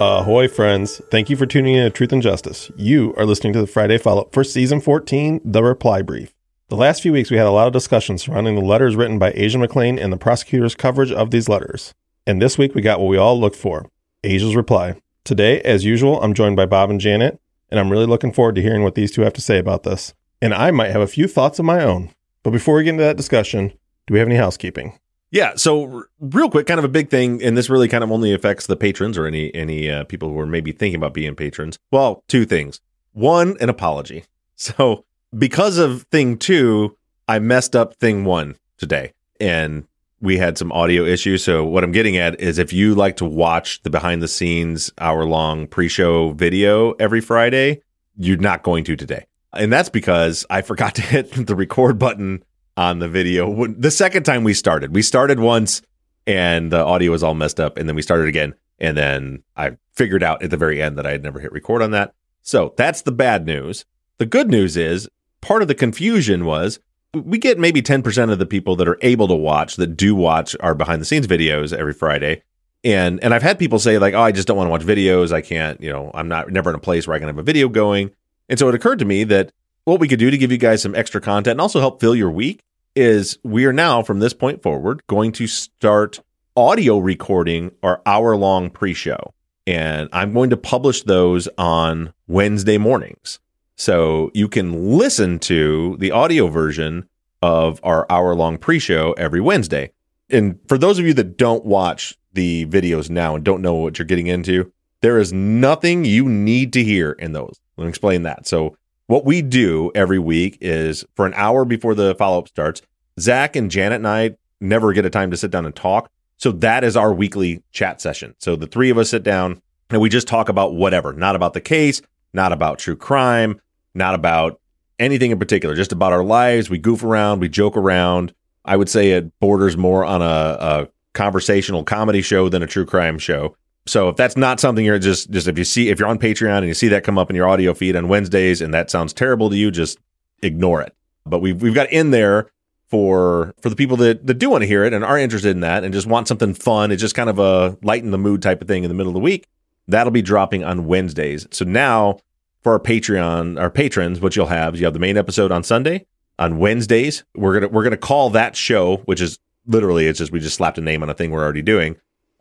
Uh, Ahoy, friends. Thank you for tuning in to Truth and Justice. You are listening to the Friday follow up for season 14, The Reply Brief. The last few weeks, we had a lot of discussion surrounding the letters written by Asia McClain and the prosecutor's coverage of these letters. And this week, we got what we all looked for Asia's reply. Today, as usual, I'm joined by Bob and Janet, and I'm really looking forward to hearing what these two have to say about this. And I might have a few thoughts of my own. But before we get into that discussion, do we have any housekeeping? Yeah. So real quick, kind of a big thing, and this really kind of only affects the patrons or any any uh, people who are maybe thinking about being patrons. Well, two things. One, an apology. So because of thing two, I messed up thing one today, and we had some audio issues. So what I'm getting at is if you like to watch the behind the scenes hour long pre show video every Friday, you're not going to today. And that's because I forgot to hit the record button on the video. The second time we started, we started once and the audio was all messed up, and then we started again, and then I figured out at the very end that I had never hit record on that. So that's the bad news. The good news is part of the confusion was we get maybe 10% of the people that are able to watch that do watch our behind the scenes videos every Friday. And and I've had people say like, "Oh, I just don't want to watch videos. I can't, you know, I'm not never in a place where I can have a video going." And so it occurred to me that what we could do to give you guys some extra content and also help fill your week is we are now from this point forward going to start audio recording our hour long pre show. And I'm going to publish those on Wednesday mornings. So you can listen to the audio version of our hour long pre show every Wednesday. And for those of you that don't watch the videos now and don't know what you're getting into, there is nothing you need to hear in those. Let me explain that. So what we do every week is for an hour before the follow up starts, Zaq and Janet and I never get a time to sit down and talk. So that is our weekly chat session. So the three of us sit down and we just talk about whatever, not about the case, not about true crime, not about anything in particular, just about our lives. We goof around, we joke around. I would say it borders more on a, a conversational comedy show than a true crime show. So if that's not something you're just just if you see if you're on Patreon and you see that come up in your audio feed on Wednesdays and that sounds terrible to you, just ignore it. But we've we've got in there for for the people that, that do want to hear it and are interested in that and just want something fun. It's just kind of a lighten the mood type of thing in the middle of the week. That'll be dropping on Wednesdays. So now for our Patreon, our patrons, what you'll have is you have the main episode on Sunday. On Wednesdays, we're gonna we're gonna call that show, which is literally it's just we just slapped a name on a thing we're already doing.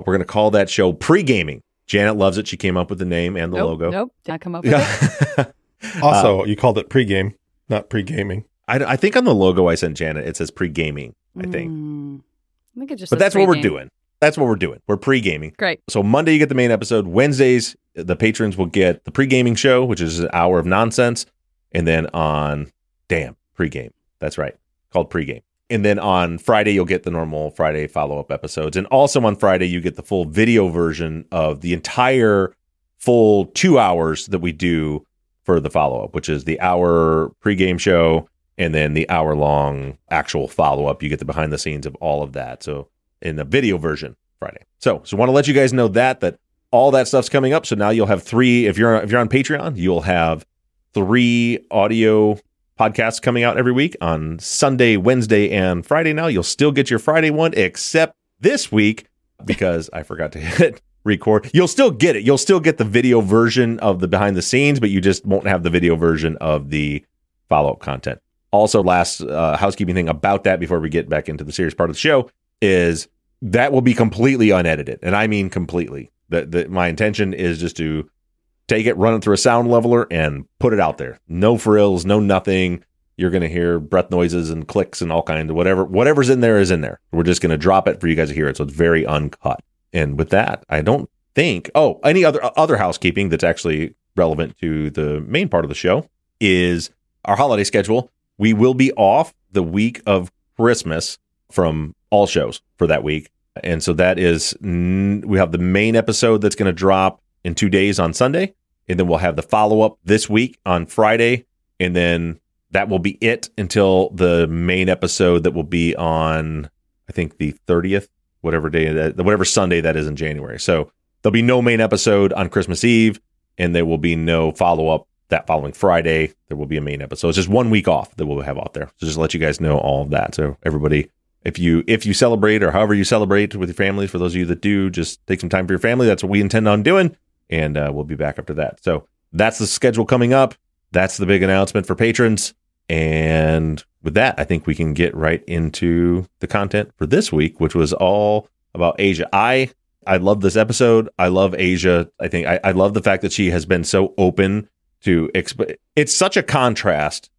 We're gonna call that show pre gaming. Janet loves it. She came up with the name and the nope, logo. Nope, did not come up with it. Yeah. Also, you called it pre-game, not pre-gaming. I, I think on the logo I sent Janet, it says pre gaming, I think. Mm, I think it just. but says that's what we're doing. That's what we're doing. We're pre gaming. Great. So Monday you get the main episode. Wednesdays the patrons will get the pre-gaming show, which is an hour of nonsense, and then on damn pre-game. That's right, called pre-game. And then on Friday you'll get the normal Friday follow-up episodes, and also on Friday you get the full video version of the entire full two hours that we do for the follow-up, which is the hour pre-game show and then the hour-long actual follow-up. You get the behind the scenes of all of that. So in the video version Friday. So, so want to let you guys know that that all that stuff's coming up. So now you'll have three. If you're if you're on Patreon, you'll have three audio podcasts coming out every week on Sunday, Wednesday, and Friday. Now you'll still get your Friday one, except this week because I forgot to hit record. You'll still get it. You'll still get the video version of the behind the scenes, but you just won't have the video version of the follow up content. Also, last uh, housekeeping thing about that before we get back into the serious part of the show is that will be completely unedited, and I mean completely. That my intention is just to take it, run it through a sound leveler, and put it out there. No frills, no nothing. You're going to hear breath noises and clicks and all kinds of whatever. Whatever's in there is in there. We're just going to drop it for you guys to hear it, so it's very uncut. And with that, I don't think. Oh, any other uh, other housekeeping that's actually relevant to the main part of the show is our holiday schedule. We will be off the week of Christmas from all shows for that week. And so that is, we have the main episode that's going to drop in two days on Sunday. And then we'll have the follow up this week on Friday. And then that will be it until the main episode that will be on, I think, the 30th, whatever day that, whatever Sunday that is in January. So there'll be no main episode on Christmas Eve. And there will be no follow up that following Friday, there will be a main episode. It's just one week off that we'll have out there. So just let you guys know all of that. So everybody, if you if you celebrate or however you celebrate with your families, for those of you that do, just take some time for your family. That's what we intend on doing, and uh, we'll be back after that. So that's the schedule coming up. That's the big announcement for patrons. And with that, I think we can get right into the content for this week, which was all about Asia. I I love this episode. I love Asia. I think I, I love the fact that she has been so open to exp- it's such a contrast.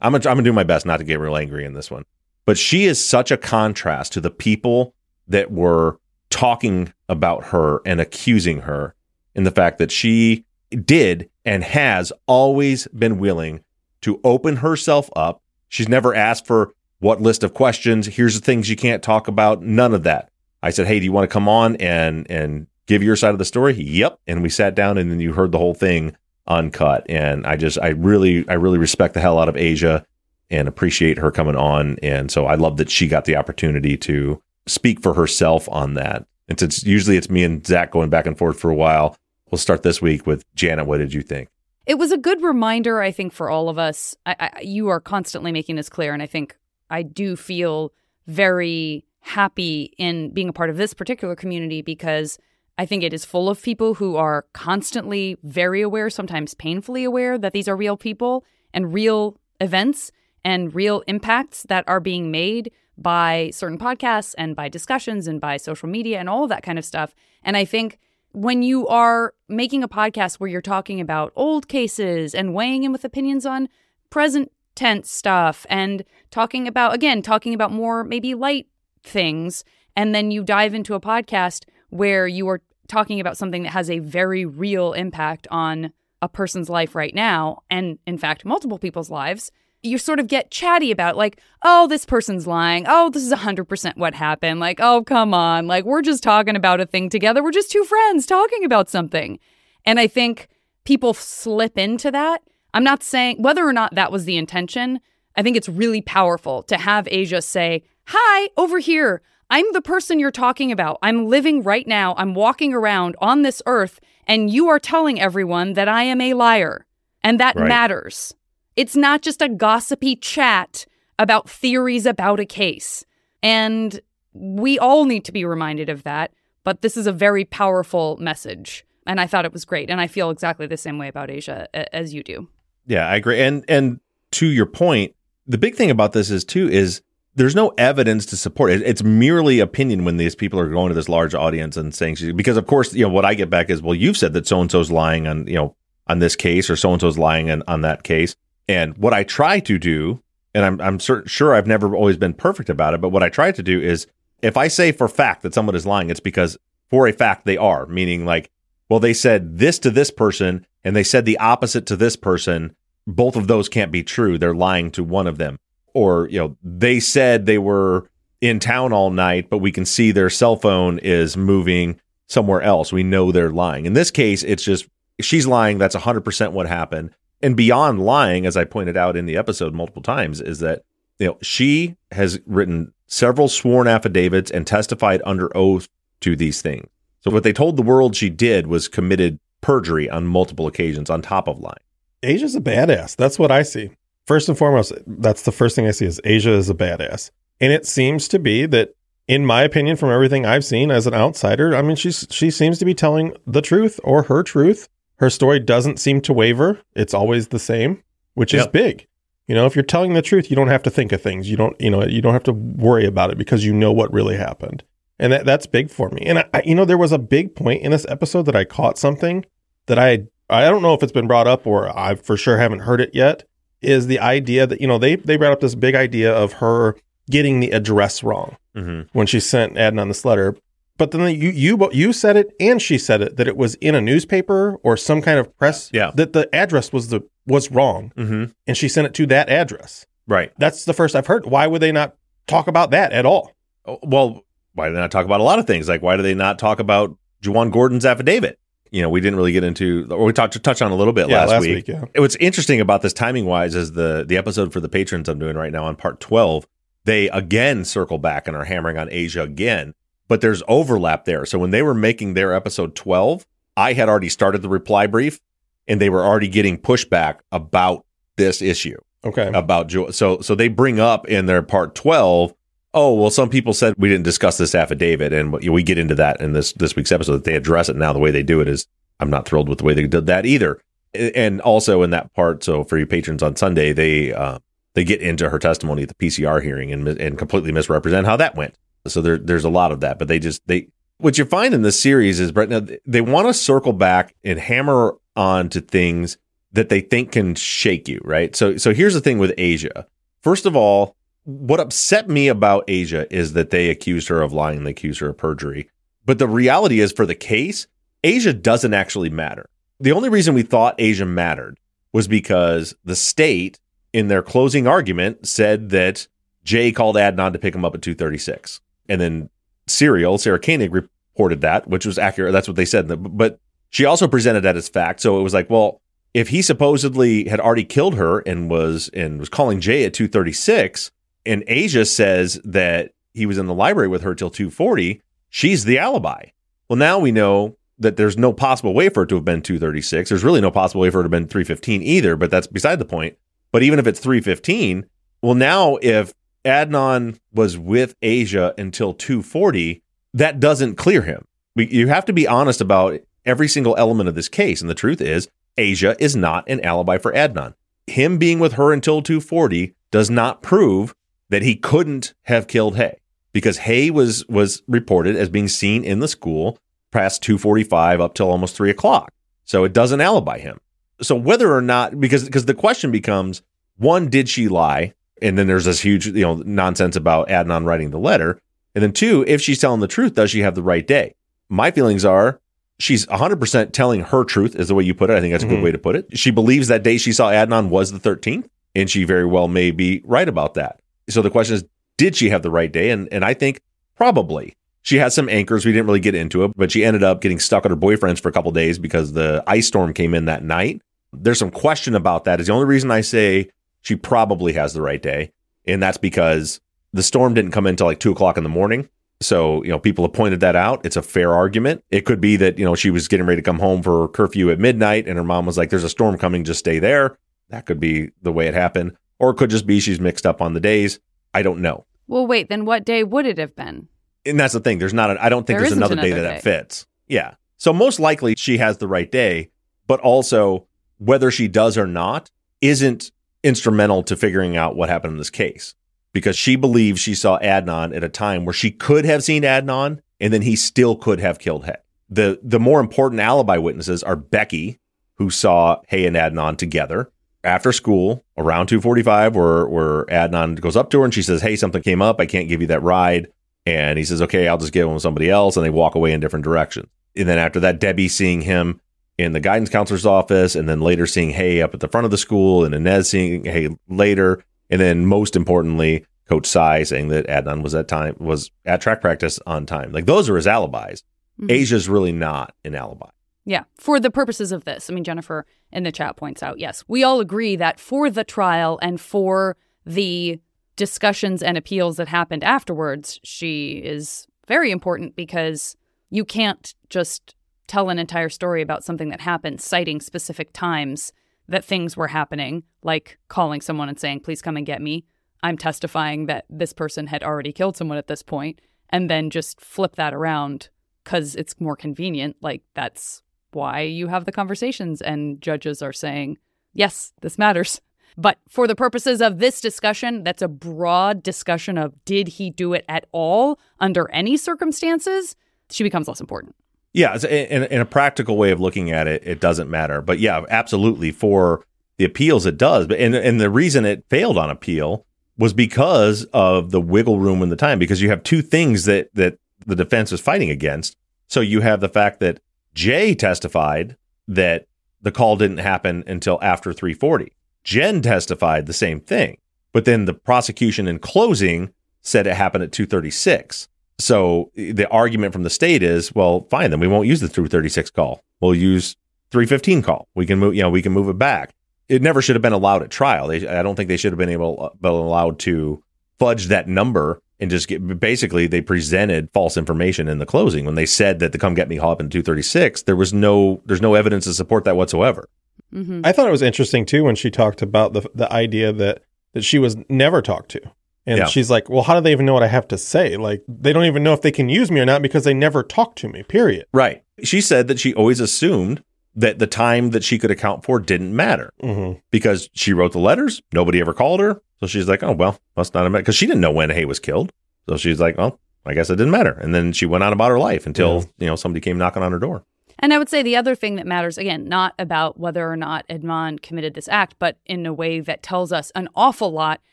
I'm gonna, I'm gonna do my best not to get real angry in this one, but she is such a contrast to the people that were talking about her and accusing her in the fact that she did and has always been willing to open herself up. She's never asked for what list of questions. Here's the things you can't talk about. None of that. I said, "Hey, do you want to come on and and give your side of the story?" Yep. And we sat down, and then you heard the whole thing uncut. And I just, I really, I really respect the hell out of Asia and appreciate her coming on. And so I love that she got the opportunity to speak for herself on that. And since usually it's me and Zaq going back and forth for a while, we'll start this week with Janet. What did you think? It was a good reminder, I think, for all of us. I, I, you are constantly making this clear, and I think I do feel very happy in being a part of this particular community because I think it is full of people who are constantly very aware, sometimes painfully aware, that these are real people and real events and real impacts that are being made by certain podcasts and by discussions and by social media and all of that kind of stuff. And I think when you are making a podcast where you're talking about old cases and weighing in with opinions on present tense stuff and talking about, again, talking about more maybe light things, and then you dive into a podcast where you are talking about something that has a very real impact on a person's life right now, and in fact, multiple people's lives, you sort of get chatty about like, oh, this person's lying. Oh, this is 100% what happened. Like, oh, come on. Like, we're just talking about a thing together. We're just two friends talking about something. And I think people slip into that. I'm not saying whether or not that was the intention. I think it's really powerful to have Asia say, Hi, over here. I'm the person you're talking about. I'm living right now. I'm walking around on this earth, and you are telling everyone that I am a liar. And that Right. matters. It's not just a gossipy chat about theories about a case. And we all need to be reminded of that. But this is a very powerful message. And I thought it was great. And I feel exactly the same way about Asia as you do. Yeah, I agree. And and to your point, the big thing about this is too is there's no evidence to support it. It's merely opinion when these people are going to this large audience and saying because of course, you know, what I get back is, well, you've said that so and so's lying on, you know, on this case or so and so's lying on, on that case. And what I try to do, and I'm I'm sure I've never always been perfect about it, but what I try to do is if I say for fact that someone is lying, it's because for a fact they are, meaning like, well, they said this to this person and they said the opposite to this person. Both of those can't be true. They're lying to one of them. Or, you know, they said they were in town all night, but we can see their cell phone is moving somewhere else. We know they're lying. In this case, it's just she's lying. That's 100% what happened. And beyond lying, as I pointed out in the episode multiple times, is that, you know, she has written several sworn affidavits and testified under oath to these things. So what they told the world she did was committed perjury on multiple occasions on top of lying. Asia's a badass. That's what I see. First and foremost, that's the first thing I see is Asia is a badass. And it seems to be that in my opinion from everything I've seen as an outsider, I mean she's she seems to be telling the truth or her truth. Her story doesn't seem to waver. It's always the same, which is big. You know, if you're telling the truth, you don't have to think of things. You don't, you know, you don't have to worry about it because you know what really happened. And that, that's big for me. And I, I, you know, there was a big point in this episode that I caught something that I, I don't know if it's been brought up or I for sure haven't heard it yet. Is the idea that you know they they brought up this big idea of her getting the address wrong Mm-hmm. when she sent Adnan this letter. But then you you you said it and she said it that it was in a newspaper or some kind of press. Yeah. That the address was the was wrong Mm-hmm. and she sent it to that address. Right. That's the first I've heard. Why would they not talk about that at all? Oh, Well, why do they not talk about a lot of things? Like, why do they not talk about Juwan Gordon's affidavit? You know, we didn't really get into, or we talked to touch on a little bit last, week. yeah. What's interesting about this timing wise is the the episode for the patrons I'm doing right now on part 12. They again circle back and are hammering on Asia again, but there's overlap there. So when they were making their episode 12, I had already started the reply brief and they were already getting pushback about this issue Okay. about Jo- so so they bring up in their part 12 oh well some people said we didn't discuss this affidavit and we we get into that in this this week's episode that they address it now the way they do it is i'm not thrilled with the way they did that either and also in that part so for your patrons on sunday they uh they get into her testimony at the pcr hearing and and completely misrepresent how that went so there there's a lot of that but they just they what you find in this series is Brett, now they want to circle back and hammer on to things that they think can shake you, right? So so here's the thing with Asia. First of all, what upset me about Asia is that they accused her of lying, they accused her of perjury. But the reality is for the case, Asia doesn't actually matter. The only reason we thought Asia mattered was because the state in their closing argument said that Jay called Adnan to pick him up at 236. And then Serial, Sarah Koenig reported that, which was accurate. That's what they said. But she also presented that as fact. So it was like, well, if he supposedly had already killed her and was and was calling Jay at 236, and Asia says that he was in the library with her till 240, she's the alibi. Well, now we know that there's no possible way for it to have been 236. There's really no possible way for it to have been 315 either, but that's beside the point. But even if it's 315, well, now if Adnan was with Asia until 240, that doesn't clear him. You have to be honest about every single element of this case. And the truth is, Asia is not an alibi for Adnan. Him being with her until 240 does not prove that he couldn't have killed Hae because Hae was was reported as being seen in the school past 245 up till almost three o'clock. So it doesn't alibi him. So whether or not because because the question becomes one, did she lie? And then there's this huge, you know, nonsense about Adnan writing the letter. And then two, if she's telling the truth, does she have the right day? My feelings are she's 100% telling her truth is the way you put it. I think that's a good Mhm. way to put it. She believes that day she saw Adnan was the 13th, and she very well may be right about that. So the question is, did she have the right day? And and I think probably. She had some anchors. We didn't really get into it, but she ended up getting stuck at her boyfriend's for a couple days because the ice storm came in that night. There's some question about that. Is the only reason I say she probably has the right day, and that's because the storm didn't come in until like two o'clock in the morning. So, you know, people have pointed that out. It's a fair argument. It could be that, you know, she was getting ready to come home for curfew at midnight and her mom was like, there's a storm coming, just stay there. That could be the way it happened. Or it could just be she's mixed up on the days. I don't know. Well, wait, then what day would it have been? And that's the thing. There's not, a, I don't think There there's isn't another, day that day. that fits. Yeah. So most likely she has the right day, but also whether she does or not isn't instrumental to figuring out what happened in this case. because she believes she saw Adnan at a time where she could have seen Adnan and then he still could have killed Hae. The the more important alibi witnesses are Becky, who saw Hae and Adnan together after school around 245 where where Adnan goes up to her and she says, Hey, something came up. I can't give you that ride. And he says, Okay, I'll just give him somebody else. And they walk away in different directions. And then after that, Debbie seeing him in the guidance counselor's office and then later seeing Hae up at the front of the school and Inez seeing Hae later. And then most importantly, Coach Sye saying that Adnan was at time was at track practice on time. Like those are his alibis. Mhm. Asia's really not an alibi. Yeah, for the purposes of this. I mean, Jennifer in the chat points out, yes, we all agree that for the trial and for the discussions and appeals that happened afterwards, she is very important because you can't just tell an entire story about something that happened, citing specific times that things were happening, like calling someone and saying, please come and get me. I'm testifying that this person had already killed someone at this point, and then just flip that around because it's more convenient. Like, that's why you have the conversations, and judges are saying, yes, this matters. But for the purposes of this discussion, that's a broad discussion of did he do it at all under any circumstances, she becomes less important. Yeah, in, in a practical way of looking at it, it doesn't matter. But yeah, absolutely for the appeals, it does. But and and the reason it failed on appeal was because of the wiggle room in the time. Because you have two things that that the defense is fighting against. So you have the fact that Jay testified that the call didn't happen until after 340. Jen testified the same thing, but then the prosecution in closing said it happened at 236. So the argument from the state is, well, fine, then we won't use the 236 call. We'll use 315 call. We can move, you know, we can move it back. It never should have been allowed at trial. They, I don't think they should have been able, been allowed to fudge that number and just get. Basically, they presented false information in the closing when they said that the come get me hop up in 236. There was no, there's no evidence to support that whatsoever. Mm-hmm. I thought it was interesting too when she talked about the the idea that that she was never talked to. And Yeah. she's like, "Well, how do they even know what I have to say? Like they don't even know if they can use me or not because they never talked to me." Period. Right. She said that she always assumed that the time that she could account for didn't matter. Mm-hmm. because she wrote the letters. Nobody ever called her. So she's like, oh, well, must not have met because she didn't know when Hae was killed. So she's like, well, I guess it didn't matter. And then she went on about her life until, you know, somebody came knocking on her door. And I would say the other thing that matters, again, not about whether or not Adnan committed this act, but in a way that tells us an awful lot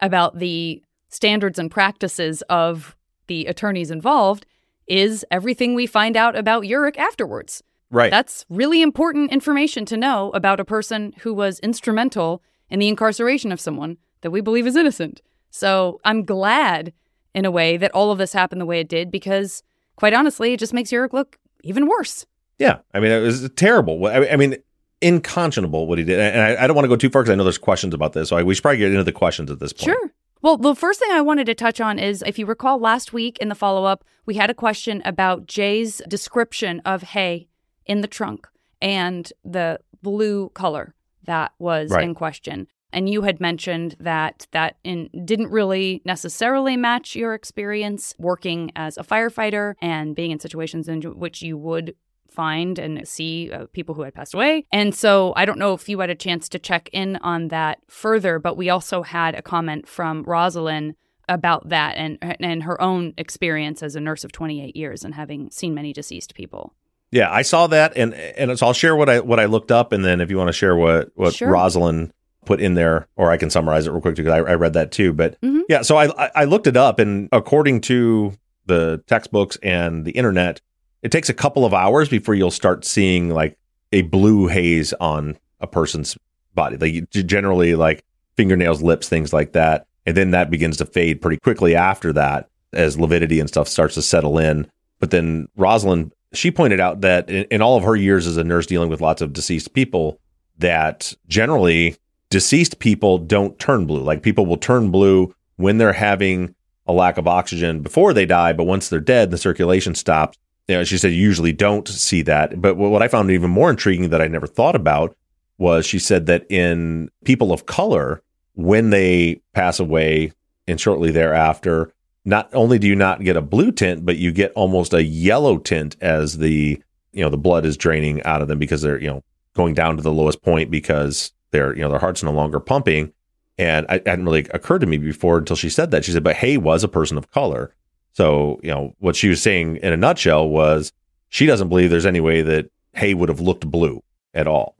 about the standards and practices of the attorneys involved, is everything we find out about Urick afterwards. Right. That's really important information to know about a person who was instrumental in the incarceration of someone that we believe is innocent. So I'm glad, in a way, that all of this happened the way it did because, quite honestly, it just makes Urick look even worse. yeah. I mean, it was terrible. I I mean, inconscionable what he did. And I, I don't want to go too far because I know there's questions about this. So I, we should probably get into the questions at this point. Sure. Well, the first thing I wanted to touch on is if you recall last week in the follow up, we had a question about Jay's description of Hae in the trunk and the blue color that was Right. in question. And you had mentioned that that in, didn't really necessarily match your experience working as a firefighter and being in situations in which you would find and see uh, people who had passed away. And so I don't know if you had a chance to check in on that further, but we also had a comment from Rosalind about that and and her own experience as a nurse of 28 years and having seen many deceased people. Yeah, I saw that, and and so I'll share what I what I looked up, and then if you want to share what what Sure. Rosalind put in there, or I can summarize it real quick because I, I read that too. But Mhm. yeah, so I- I looked it up, and according to the textbooks and the internet, it takes a couple of hours before you'll start seeing like a blue haze on a person's body. Like generally, like fingernails, lips, things like that, and then that begins to fade pretty quickly after that as lividity and stuff starts to settle in. But then Rosalind, she pointed out that in, in all of her years as a nurse dealing with lots of deceased people, that generally deceased people don't turn blue. Like people will turn blue when they're having a lack of oxygen before they die, but once they're dead, the circulation stops. You know, she said you usually don't see that. But what I found even more intriguing that I never thought about was she said that in people of color, when they pass away and shortly thereafter, not only do you not get a blue tint, but you get almost a yellow tint as the you know the blood is draining out of them because they're you know going down to the lowest point because their you know their heart's no longer pumping, And it hadn't really occurred to me before until she said that. She said, but Hae was a person of color. So, you know, what she was saying in a nutshell was she doesn't believe there's any way that Hae would have looked blue at all.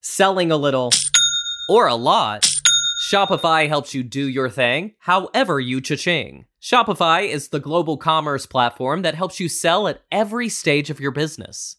Selling a little or a lot, Shopify helps you do your thing however you cha-ching. Shopify is the global commerce platform that helps you sell at every stage of your business.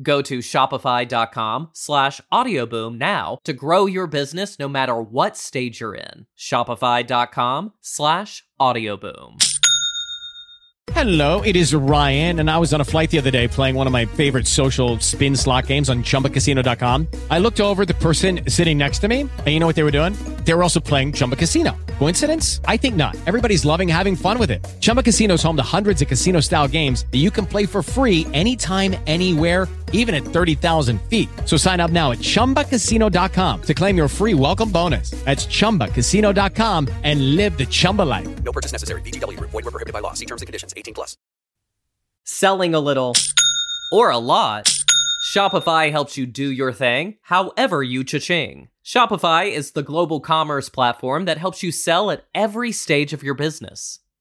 Go to shopify.com slash audioboom now to grow your business no matter what stage you're in. Shopify.com slash audioboom. Hello, it is Ryan, and I was on a flight the other day playing one of my favorite social spin slot games on chumbacasino.com. I looked over the person sitting next to me, and you know what they were doing? They were also playing Chumba Casino. Coincidence? I think not. Everybody's loving having fun with it. Chumba Casino is home to hundreds of casino style games that you can play for free anytime, anywhere, even at 30,000 feet. So sign up now at chumbacasino.com to claim your free welcome bonus. That's chumbacasino.com and live the Chumba life. No purchase necessary. VGW Group. Void were prohibited by law. See terms and conditions. 18 plus. Selling a little or a lot, Shopify helps you do your thing however you cha-ching. Shopify is the global commerce platform that helps you sell at every stage of your business.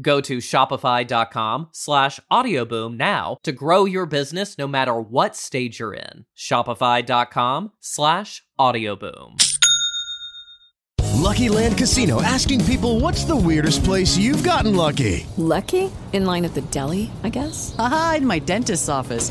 Go to shopify.com slash audioboom now to grow your business no matter what stage you're in. Shopify.com slash audioboom. Lucky Land Casino asking people what's the weirdest place you've gotten lucky? Lucky? In line at the deli, I guess? Aha, in my dentist's office.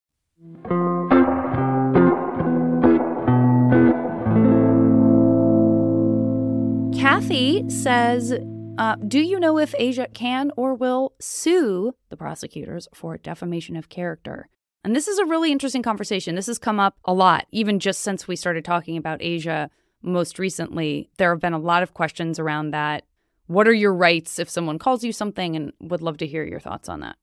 Kathy says, uh, Do you know if Asia can or will sue the prosecutors for defamation of character? And this is a really interesting conversation. This has come up a lot, even just since we started talking about Asia most recently. There have been a lot of questions around that. What are your rights if someone calls you something? And would love to hear your thoughts on that.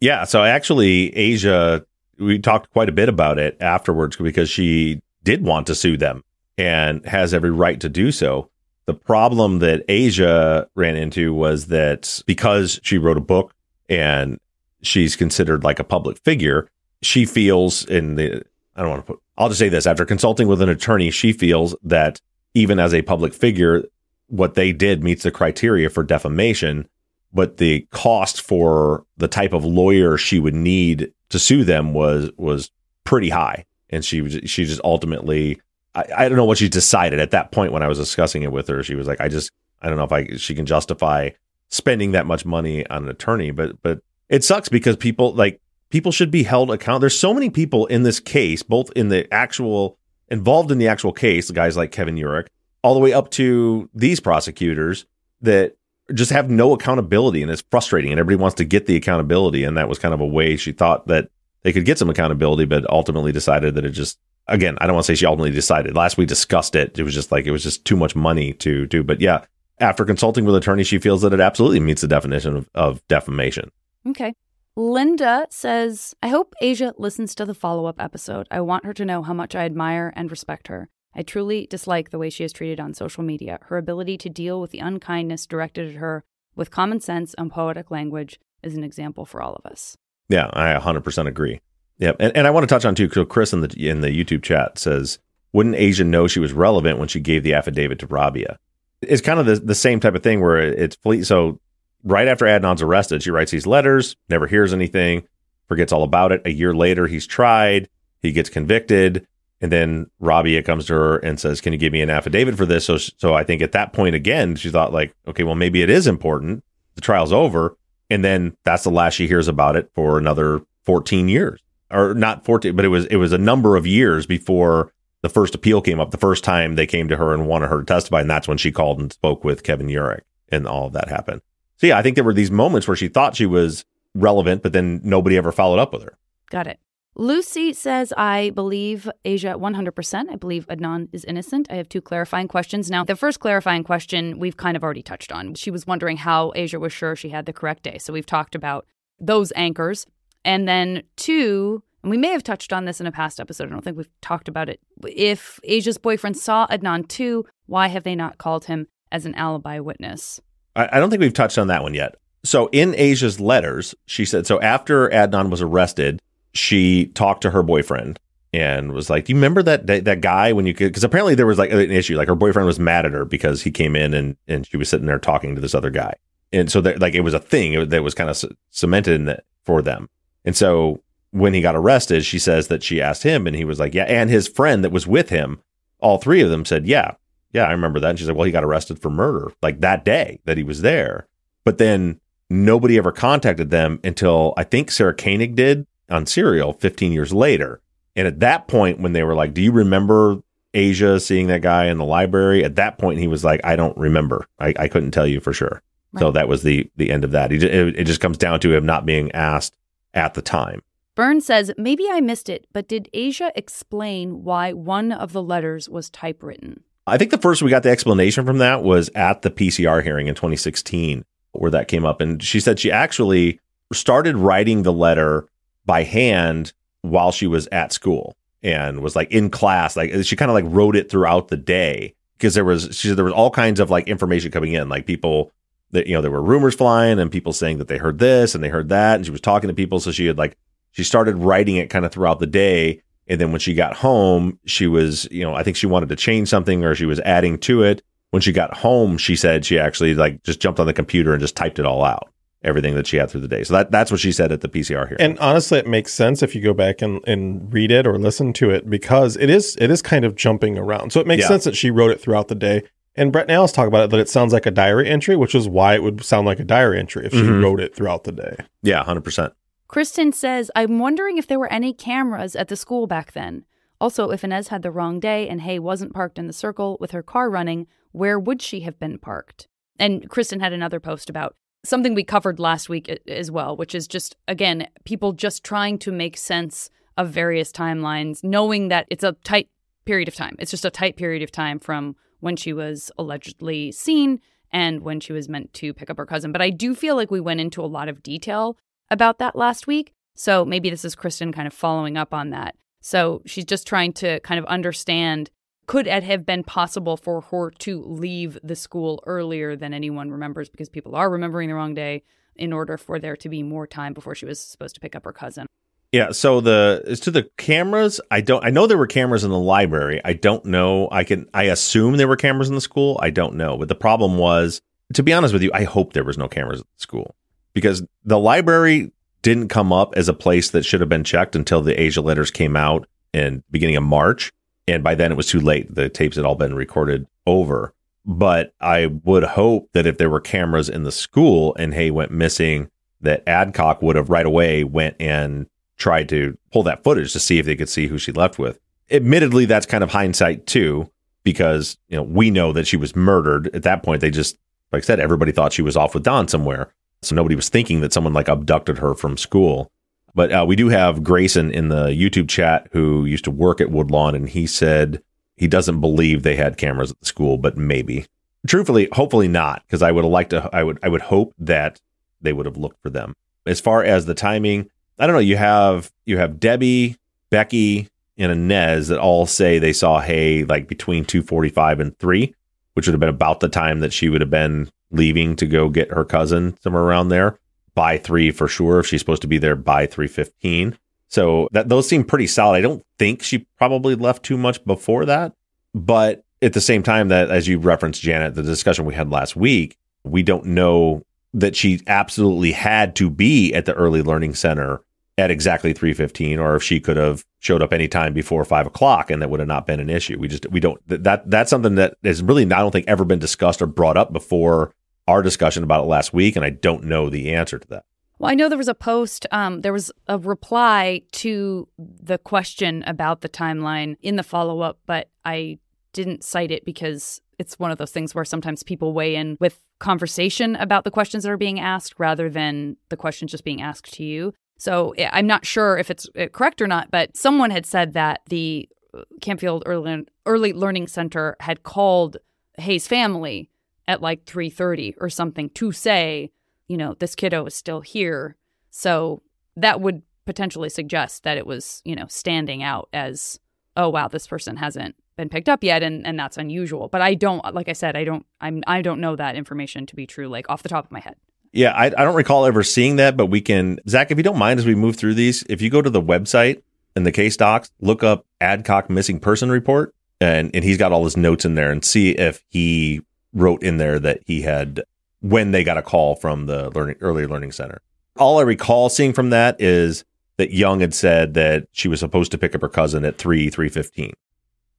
Yeah. So actually, Asia, we talked quite a bit about it afterwards because she did want to sue them and has every right to do so. The problem that Asia ran into was that because she wrote a book and she's considered like a public figure, she feels in the I don't want to put I'll just say this after consulting with an attorney, she feels that even as a public figure, what they did meets the criteria for defamation, but the cost for the type of lawyer she would need to sue them was was pretty high. And she she just ultimately I, I don't know what she decided at that point when I was discussing it with her. She was like, I just I don't know if I she can justify spending that much money on an attorney, but but it sucks because people like people should be held account. There's so many people in this case, both in the actual involved in the actual case, guys like Kevin Urick, all the way up to these prosecutors that just have no accountability and it's frustrating and everybody wants to get the accountability and that was kind of a way she thought that they could get some accountability but ultimately decided that it just again i don't want to say she ultimately decided last we discussed it it was just like it was just too much money to do but yeah after consulting with attorney, she feels that it absolutely meets the definition of, of defamation Okay. Linda says, I hope Asia listens to the follow up episode. I want her to know how much I admire and respect her. I truly dislike the way she is treated on social media. Her ability to deal with the unkindness directed at her with common sense and poetic language is an example for all of us. Yeah, I 100% agree. Yeah, and, and I want to touch on too. So Chris in the in the YouTube chat says, "Wouldn't Asia know she was relevant when she gave the affidavit to Rabia?" It's kind of the, the same type of thing where it's fleet. so right after Adnan's arrested, she writes these letters, never hears anything, forgets all about it. A year later, he's tried, he gets convicted, and then Rabia comes to her and says, "Can you give me an affidavit for this?" So, so I think at that point again, she thought like, okay, well maybe it is important. The trial's over, and then that's the last she hears about it for another 14 years, or not 14, but it was it was a number of years before the first appeal came up. The first time they came to her and wanted her to testify, and that's when she called and spoke with Kevin Urick, and all of that happened. So yeah, I think there were these moments where she thought she was relevant, but then nobody ever followed up with her. Got it. Lucy says, I believe Asia 100%. I believe Adnan is innocent. I have two clarifying questions. Now, the first clarifying question we've kind of already touched on. She was wondering how Asia was sure she had the correct day. So we've talked about those anchors. And then two, and we may have touched on this in a past episode. I don't think we've talked about it. If Asia's boyfriend saw Adnan too, why have they not called him as an alibi witness? I, I don't think we've touched on that one yet. So in Asia's letters, she said, so after Adnan was arrested, she talked to her boyfriend and was like, "Do you remember that that, that guy when you could?" Because apparently there was like an issue, like her boyfriend was mad at her because he came in and and she was sitting there talking to this other guy, and so that like it was a thing that was kind of cemented for them. And so when he got arrested, she says that she asked him, and he was like, "Yeah," and his friend that was with him, all three of them said, "Yeah, yeah, I remember that." And she's like, "Well, he got arrested for murder like that day that he was there," but then nobody ever contacted them until I think Sarah Koenig did on Serial 15 years later. And at that point, when they were like, Do you remember Asia seeing that guy in the library? At that point, he was like, I don't remember. I, I couldn't tell you for sure. So that was the the end of that. He, it, it just comes down to him not being asked at the time. Byrne says, maybe I missed it, but did Asia explain why one of the letters was typewritten? I think the first we got the explanation from that was at the PCR hearing in 2016, where that came up. And she said she actually started writing the letter by hand while she was at school and was like in class. Like she kind of like wrote it throughout the day because there was, she said there was all kinds of like information coming in, like people that, you know, there were rumors flying and people saying that they heard this and they heard that. And she was talking to people. So she had like, she started writing it kind of throughout the day. And then when she got home, she was, you know, I think she wanted to change something or she was adding to it. When she got home, she said she actually like just jumped on the computer and just typed it all out, everything that she had through the day. So that, that's what she said at the PCR hearing. And honestly, it makes sense if you go back and, and read it or listen to it because it is it is kind of jumping around. So it makes Yeah. sense that she wrote it throughout the day. And Brett and Alice talk about it that it sounds like a diary entry, which is why it would sound like a diary entry if she Mhm. wrote it throughout the day. yeah, 100%. Kristen says, I'm wondering if there were any cameras at the school back then. Also, if Inez had the wrong day and Hae wasn't parked in the circle with her car running, where would she have been parked? And Kristen had another post about something we covered last week as well, which is just, again, people just trying to make sense of various timelines, knowing that it's a tight period of time. It's just a tight period of time from when she was allegedly seen and when she was meant to pick up her cousin. But I do feel like we went into a lot of detail about that last week. So maybe this is Kristen kind of following up on that. So she's just trying to kind of understand could it have been possible for her to leave the school earlier than anyone remembers because people are remembering the wrong day in order for there to be more time before she was supposed to pick up her cousin? Yeah, so the as to the cameras, I don't I know there were cameras in the library. I don't know. I can I assume there were cameras in the school. I don't know. But the problem was, to be honest with you, I hope there was no cameras at the school because the library didn't come up as a place that should have been checked until the Asia letters came out in beginning of March, and by then it was too late. The tapes had all been recorded over. But I would hope that if there were cameras in the school and Hae went missing, that Adcock would have right away went and tried to pull that footage to see if they could see who she left with. Admittedly, that's kind of hindsight too, because you know we know that she was murdered. At that point, they just like I said, everybody thought she was off with Don somewhere, so nobody was thinking that someone like abducted her from school. But uh, we do have Grayson in the YouTube chat who used to work at Woodlawn, and he said he doesn't believe they had cameras at the school, but maybe. Truthfully, hopefully not, because I would have liked to. I would. I would hope that they would have looked for them. As far as the timing, I don't know. You have you have Debbie, Becky, and Inez that all say they saw Hae like between two forty five and three, which would have been about the time that she would have been leaving to go get her cousin somewhere around there. By three for sure, if she's supposed to be there by three fifteen. So that those seem pretty solid. I don't think she probably left too much before that, but at the same time, that as you referenced, Janet, the discussion we had last week, we don't know that she absolutely had to be at the early learning center at exactly 315 or if she could have showed up anytime before five o'clock and that would have not been an issue we just we don't that that's something that has really i don't think ever been discussed or brought up before our discussion about it last week and i don't know the answer to that well, I know there was a post, um, there was a reply to the question about the timeline in the follow up, but I didn't cite it because it's one of those things where sometimes people weigh in with conversation about the questions that are being asked rather than the questions just being asked to you. So I'm not sure if it's uh, correct or not, but someone had said that the uh, Campfield Early, Early Learning Center had called Hae's family at like 3:30 or something to say, you know, this kiddo is still here. So that would potentially suggest that it was, you know, standing out as, oh wow, this person hasn't been picked up yet and, and that's unusual. But I don't like I said, I don't I'm I don't know that information to be true, like off the top of my head. Yeah, I, I don't recall ever seeing that, but we can Zaq, if you don't mind as we move through these, if you go to the website and the case docs, look up Adcock missing person report and, and he's got all his notes in there and see if he wrote in there that he had when they got a call from the learning early learning center. All I recall seeing from that is that Young had said that she was supposed to pick up her cousin at three three fifteen.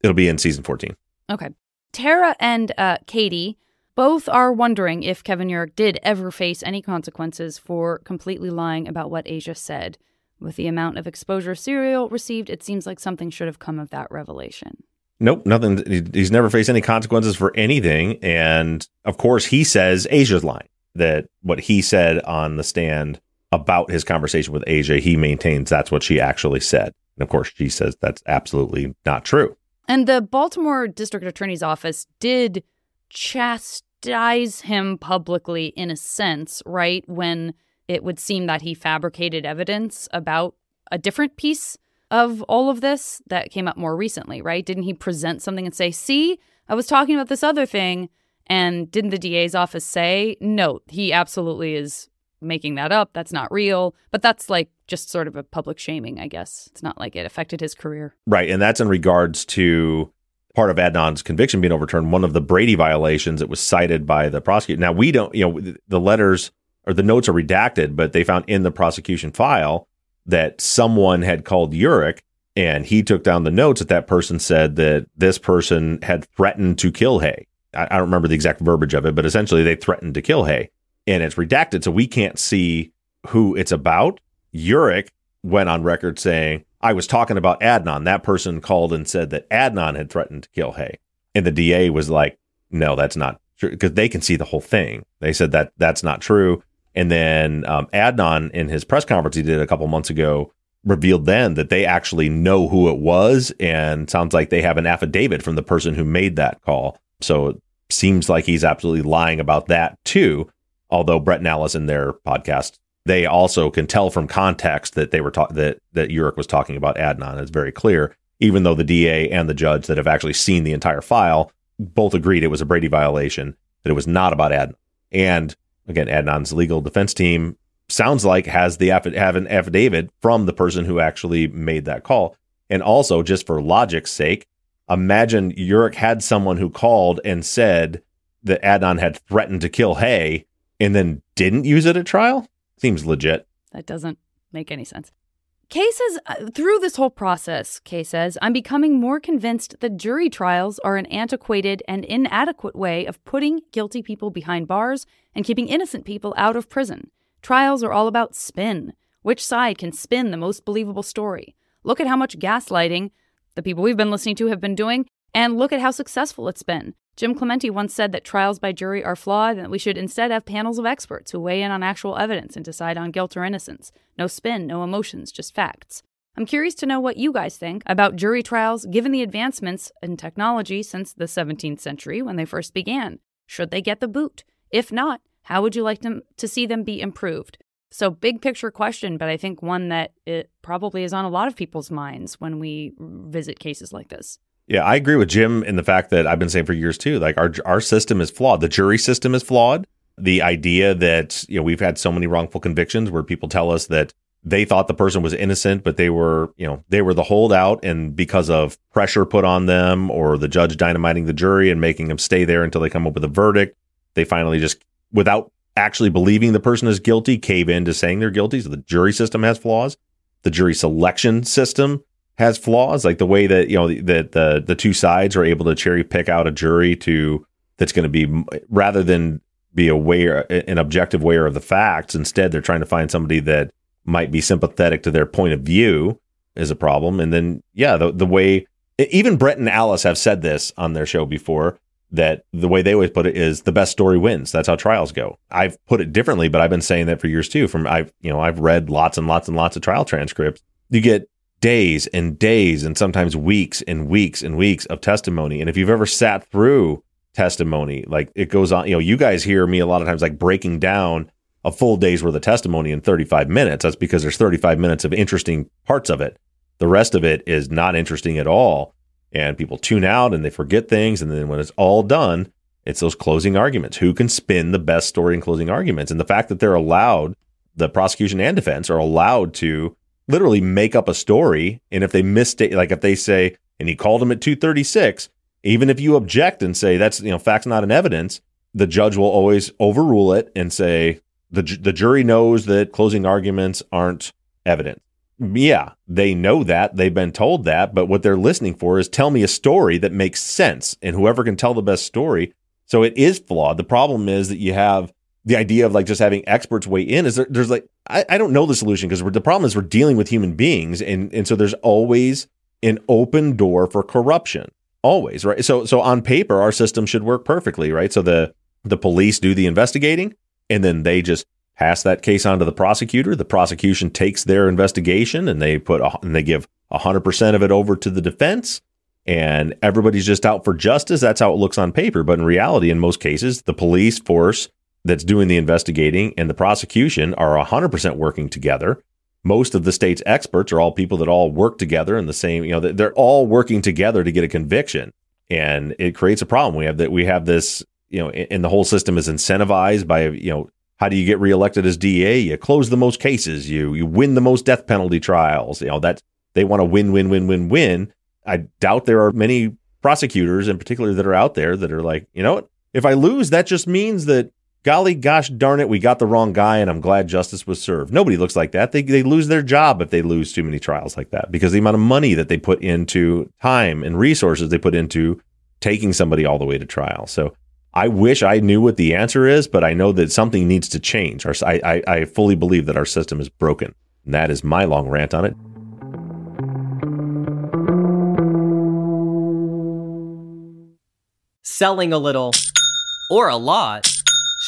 It'll be in season fourteen. Okay. Tara and uh, Katie both are wondering if Kevin Urick did ever face any consequences for completely lying about what Asia said. With the amount of exposure Serial received, it seems like something should have come of that revelation. Nope, nothing. He's never faced any consequences for anything. And of course, he says Asia's lying. That what he said on the stand about his conversation with Asia, he maintains that's what she actually said. And of course, she says that's absolutely not true. And the Baltimore District Attorney's Office did chastise him publicly in a sense, right? When it would seem that he fabricated evidence about a different piece of all of this that came up more recently, right? Didn't he present something and say, see, I was talking about this other thing? And didn't the DA's office say, no, he absolutely is making that up. That's not real. But that's like just sort of a public shaming, I guess. It's not like it affected his career. Right. And that's in regards to part of Adnan's conviction being overturned, one of the Brady violations that was cited by the prosecutor. Now, we don't, you know, the letters or the notes are redacted, but they found in the prosecution file that someone had called Urick and he took down the notes that that person said that this person had threatened to kill Hae. I, I don't remember the exact verbiage of it, but essentially they threatened to kill Hae. And it's redacted, so we can't see who it's about. Urick went on record saying, I was talking about Adnan. That person called and said that Adnan had threatened to kill Hae. And the DA was like, no, that's not true because they can see the whole thing. They said that that's not true. And then um, Adnan, in his press conference he did a couple months ago, revealed then that they actually know who it was. And sounds like they have an affidavit from the person who made that call. So it seems like he's absolutely lying about that too. Although Brett and in their podcast, they also can tell from context that they were talking that that Urick was talking about Adnan. It's very clear. even though the DA and the judge that have actually seen the entire file both agreed it was a Brady violation, that it was not about Adnan. And again, Adnan's legal defense team sounds like has the affi- have an affidavit from the person who actually made that call. And also, just for logic's sake, imagine Urick had someone who called and said that Adnan had threatened to kill Hae and then didn't use it at trial. Seems legit. That doesn't make any sense. Kay says, uh, through this whole process, Kay says, I'm becoming more convinced that jury trials are an antiquated and inadequate way of putting guilty people behind bars and keeping innocent people out of prison. Trials are all about spin. Which side can spin the most believable story? Look at how much gaslighting the people we've been listening to have been doing, and look at how successful it's been. Jim Clemente once said that trials by jury are flawed and that we should instead have panels of experts who weigh in on actual evidence and decide on guilt or innocence. No spin, no emotions, just facts. I'm curious to know what you guys think about jury trials given the advancements in technology since the 17th century when they first began. Should they get the boot? If not, how would you like them to see them be improved? So, big picture question, but I think one that it probably is on a lot of people's minds when we visit cases like this. Yeah, I agree with Jim in the fact that I've been saying for years too. Like our our system is flawed. The jury system is flawed. The idea that you know we've had so many wrongful convictions where people tell us that they thought the person was innocent, but they were you know they were the holdout, and because of pressure put on them or the judge dynamiting the jury and making them stay there until they come up with a verdict, they finally just without actually believing the person is guilty cave in to saying they're guilty. So the jury system has flaws. The jury selection system has flaws, like the way that you know that the the two sides are able to cherry pick out a jury to that's going to be rather than be aware an objective aware of the facts. Instead, they're trying to find somebody that might be sympathetic to their point of view is a problem. And then yeah, the the way even Brett and Alice have said this on their show before that the way they always put it is the best story wins. That's how trials go. I've put it differently, but I've been saying that for years too. From I've you know I've read lots and lots and lots of trial transcripts. You get days and days and sometimes weeks and weeks and weeks of testimony. And if you've ever sat through testimony, like it goes on, you know, you guys hear me a lot of times like breaking down a full day's worth of testimony in 35 minutes. That's because there's 35 minutes of interesting parts of it. The rest of it is not interesting at all. And people tune out and they forget things. And then when it's all done, it's those closing arguments. Who can spin the best story in closing arguments? And the fact that they're allowed, the prosecution and defense are allowed to literally make up a story. And if they mistake, like if they say, and he called him at 236, even if you object and say that's, you know, facts not in evidence, the judge will always overrule it and say the, the jury knows that closing arguments aren't evidence. Yeah, they know that. They've been told that. But what they're listening for is tell me a story that makes sense. And whoever can tell the best story. So it is flawed. The problem is that you have the idea of like just having experts weigh in is there, there's like I, I don't know the solution because the problem is we're dealing with human beings and and so there's always an open door for corruption. Always right? So so on paper our system should work perfectly right? So the the police do the investigating and then they just pass that case on to the prosecutor. The prosecution takes their investigation and they put a, and they give 100% of it over to the defense and everybody's just out for justice. That's how it looks on paper. But in reality in most cases the police force that's doing the investigating and the prosecution are 100% working together. Most of the state's experts are all people that all work together in the same, you know, they're all working together to get a conviction. And it creates a problem. We have that we have this, you know, and the whole system is incentivized by, you know, how do you get reelected as DA? You close the most cases, you you win the most death penalty trials. You know, that they want to win, win, win, win, win. I doubt there are many prosecutors in particular that are out there that are like, you know what? If I lose, that just means that golly gosh darn it, we got the wrong guy and I'm glad justice was served. Nobody looks like that. They, they lose their job if they lose too many trials like that because the amount of money that they put into time and resources they put into taking somebody all the way to trial. So I wish I knew what the answer is, but I know that something needs to change. Our, I, I, I fully believe that our system is broken. And that is my long rant on it. Selling a little or a lot.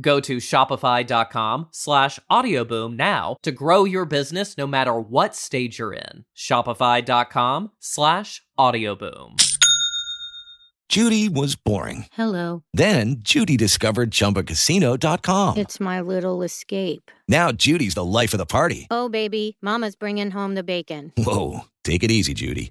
Go to shopify.com slash audioboom now to grow your business no matter what stage you're in. Shopify.com slash audioboom. Judy was boring. Hello. Then Judy discovered ChumbaCasino.com. It's my little escape. Now Judy's the life of the party. Oh, baby, mama's bringing home the bacon. Whoa, take it easy, Judy.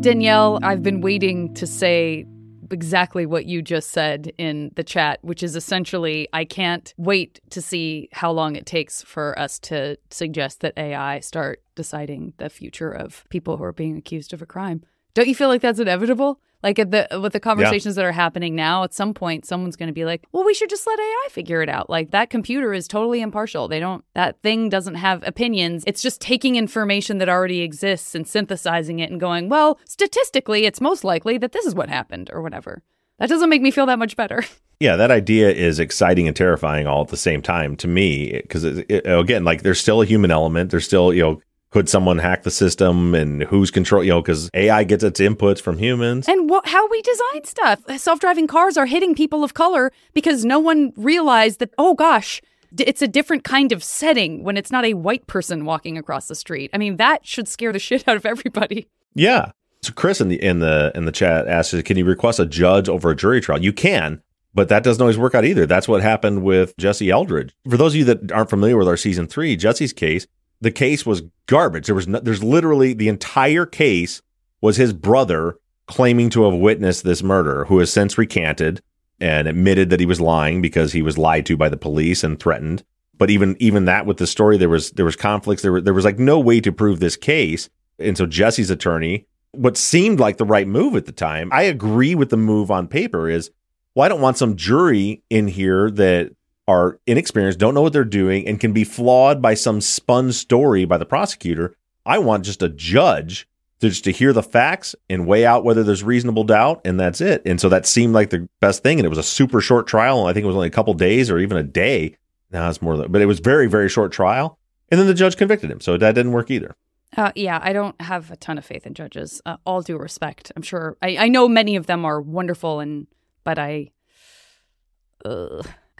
Danielle, I've been waiting to say exactly what you just said in the chat, which is essentially I can't wait to see how long it takes for us to suggest that AI start deciding the future of people who are being accused of a crime. Don't you feel like that's inevitable? Like at the with the conversations that are happening now, at some point someone's going to be like, "Well, we should just let AI figure it out." Like that computer is totally impartial. They don't that thing doesn't have opinions. It's just taking information that already exists and synthesizing it and going, "Well, statistically, it's most likely that this is what happened or whatever." That doesn't make me feel that much better. Yeah, that idea is exciting and terrifying all at the same time to me because again, like there's still a human element. There's still you know could someone hack the system and who's control you know because ai gets its inputs from humans And what, how we design stuff. Self-driving cars are hitting people of color because no one realized that. Oh gosh, it's a different kind of setting when it's not a white person walking across the street. I mean, that should scare the shit out of everybody. yeah so chris in the in the in the chat asks can you request a judge over a jury trial you can but that doesn't always work out either that's what happened with jesse eldridge for those of you that aren't familiar with our season three jesse's case the case was garbage. There was no, there's literally the entire case was his brother claiming to have witnessed this murder who has since recanted and admitted that he was lying because he was lied to by the police and threatened. But even even that with the story there was there was conflicts. There were, there was like no way to prove this case. And so jesse's attorney what seemed like the right move at the time i agree with the move on paper is well i don't want some jury in here that are inexperienced don't know what they're doing and can be flawed by some spun story by the prosecutor i want just a judge to just to hear the facts and weigh out whether there's reasonable doubt and that's it and so that seemed like the best thing and it was a super short trial i think it was only a couple days or even a day now it's more but it was very very short trial and then the judge convicted him so that didn't work either Uh, yeah, I don't have a ton of faith in judges. Uh, all due respect, I'm sure. I, I know many of them are wonderful, and but I.